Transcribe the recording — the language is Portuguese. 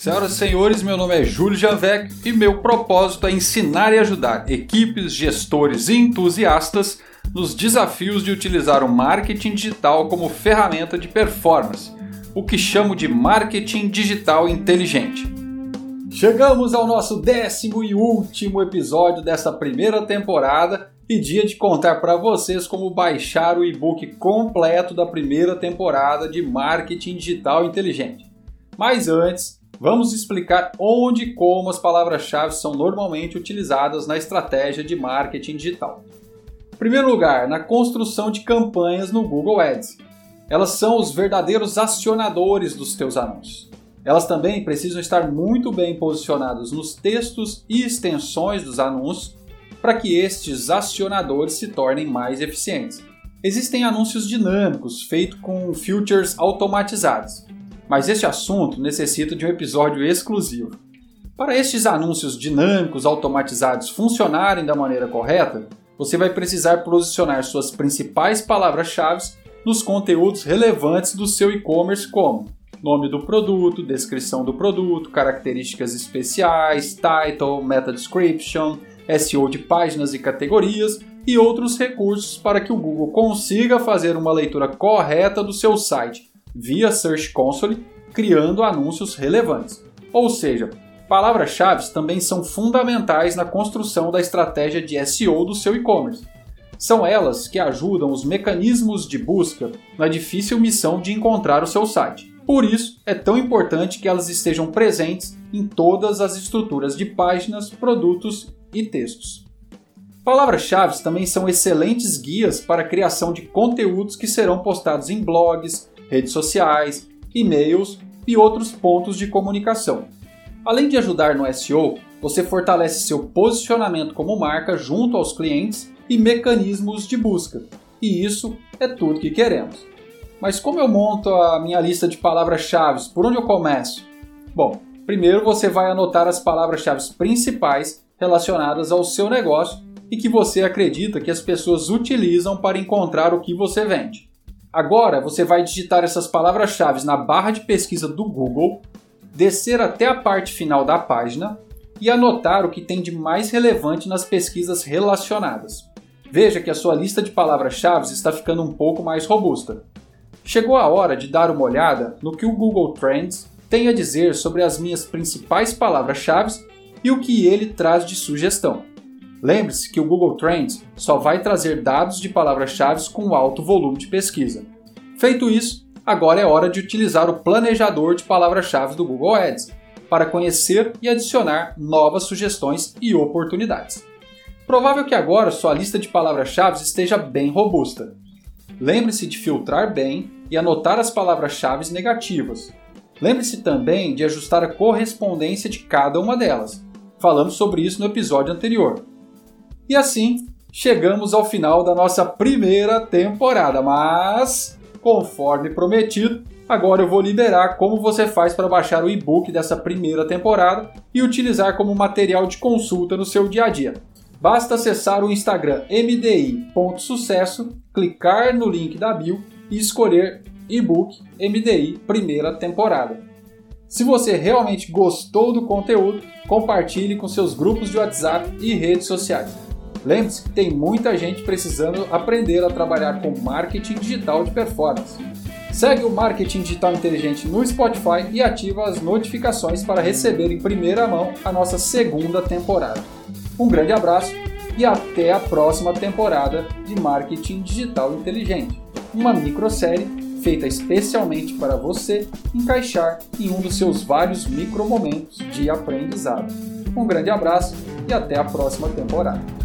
Senhoras e senhores, meu nome é Júlio Janvec e meu propósito é ensinar e ajudar equipes, gestores e entusiastas nos desafios de utilizar o marketing digital como ferramenta de performance, o que chamo de marketing digital inteligente. Chegamos ao nosso décimo e último episódio dessa primeira temporada e dia de contar para vocês como baixar o e-book completo da primeira temporada de Marketing Digital Inteligente. Mas antes, vamos explicar onde e como as palavras-chave são normalmente utilizadas na estratégia de marketing digital. Em primeiro lugar, na construção de campanhas no Google Ads. Elas são os verdadeiros acionadores dos teus anúncios. Elas também precisam estar muito bem posicionadas nos textos e extensões dos anúncios para que estes acionadores se tornem mais eficientes. Existem anúncios dinâmicos feitos com filters automatizados, mas este assunto necessita de um episódio exclusivo. Para estes anúncios dinâmicos automatizados funcionarem da maneira correta, você vai precisar posicionar suas principais palavras-chave nos conteúdos relevantes do seu e-commerce, como nome do produto, descrição do produto, características especiais, title, meta description, SEO de páginas e categorias e outros recursos para que o Google consiga fazer uma leitura correta do seu site via Search Console, criando anúncios relevantes. Ou seja, palavras-chave também são fundamentais na construção da estratégia de SEO do seu e-commerce. São elas que ajudam os mecanismos de busca na difícil missão de encontrar o seu site. Por isso, é tão importante que elas estejam presentes em todas as estruturas de páginas, produtos e textos. Palavras-chave também são excelentes guias para a criação de conteúdos que serão postados em blogs, redes sociais, e-mails e outros pontos de comunicação. Além de ajudar no SEO, você fortalece seu posicionamento como marca junto aos clientes e mecanismos de busca. E isso é tudo que queremos. Mas como eu monto a minha lista de palavras-chave? Por onde eu começo? Bom, primeiro você vai anotar as palavras-chave principais relacionadas ao seu negócio e que você acredita que as pessoas utilizam para encontrar o que você vende. Agora você vai digitar essas palavras-chave na barra de pesquisa do Google, descer até a parte final da página e anotar o que tem de mais relevante nas pesquisas relacionadas. Veja que a sua lista de palavras-chave está ficando um pouco mais robusta. Chegou a hora de dar uma olhada no que o Google Trends tem a dizer sobre as minhas principais palavras-chave e o que ele traz de sugestão. Lembre-se que o Google Trends só vai trazer dados de palavras-chave com alto volume de pesquisa. Feito isso, agora é hora de utilizar o planejador de palavras-chave do Google Ads para conhecer e adicionar novas sugestões e oportunidades. Provável que agora sua lista de palavras-chave esteja bem robusta. Lembre-se de filtrar bem e anotar as palavras-chave negativas. Lembre-se também de ajustar a correspondência de cada uma delas. Falamos sobre isso no episódio anterior. E assim, chegamos ao final da nossa primeira temporada, mas, conforme prometido, agora eu vou liberar como você faz para baixar o e-book dessa primeira temporada e utilizar como material de consulta no seu dia a dia. Basta acessar o Instagram mdi.sucesso, clicar no link da bio e escolher e-book MDI primeira temporada. Se você realmente gostou do conteúdo, compartilhe com seus grupos de WhatsApp e redes sociais. Lembre-se que tem muita gente precisando aprender a trabalhar com marketing digital de performance. Segue o Marketing Digital Inteligente no Spotify e ativa as notificações para receber em primeira mão a nossa segunda temporada. Um grande abraço e até a próxima temporada de Marketing Digital Inteligente, uma microsérie feita especialmente para você encaixar em um dos seus vários micromomentos de aprendizado. Um grande abraço e até a próxima temporada.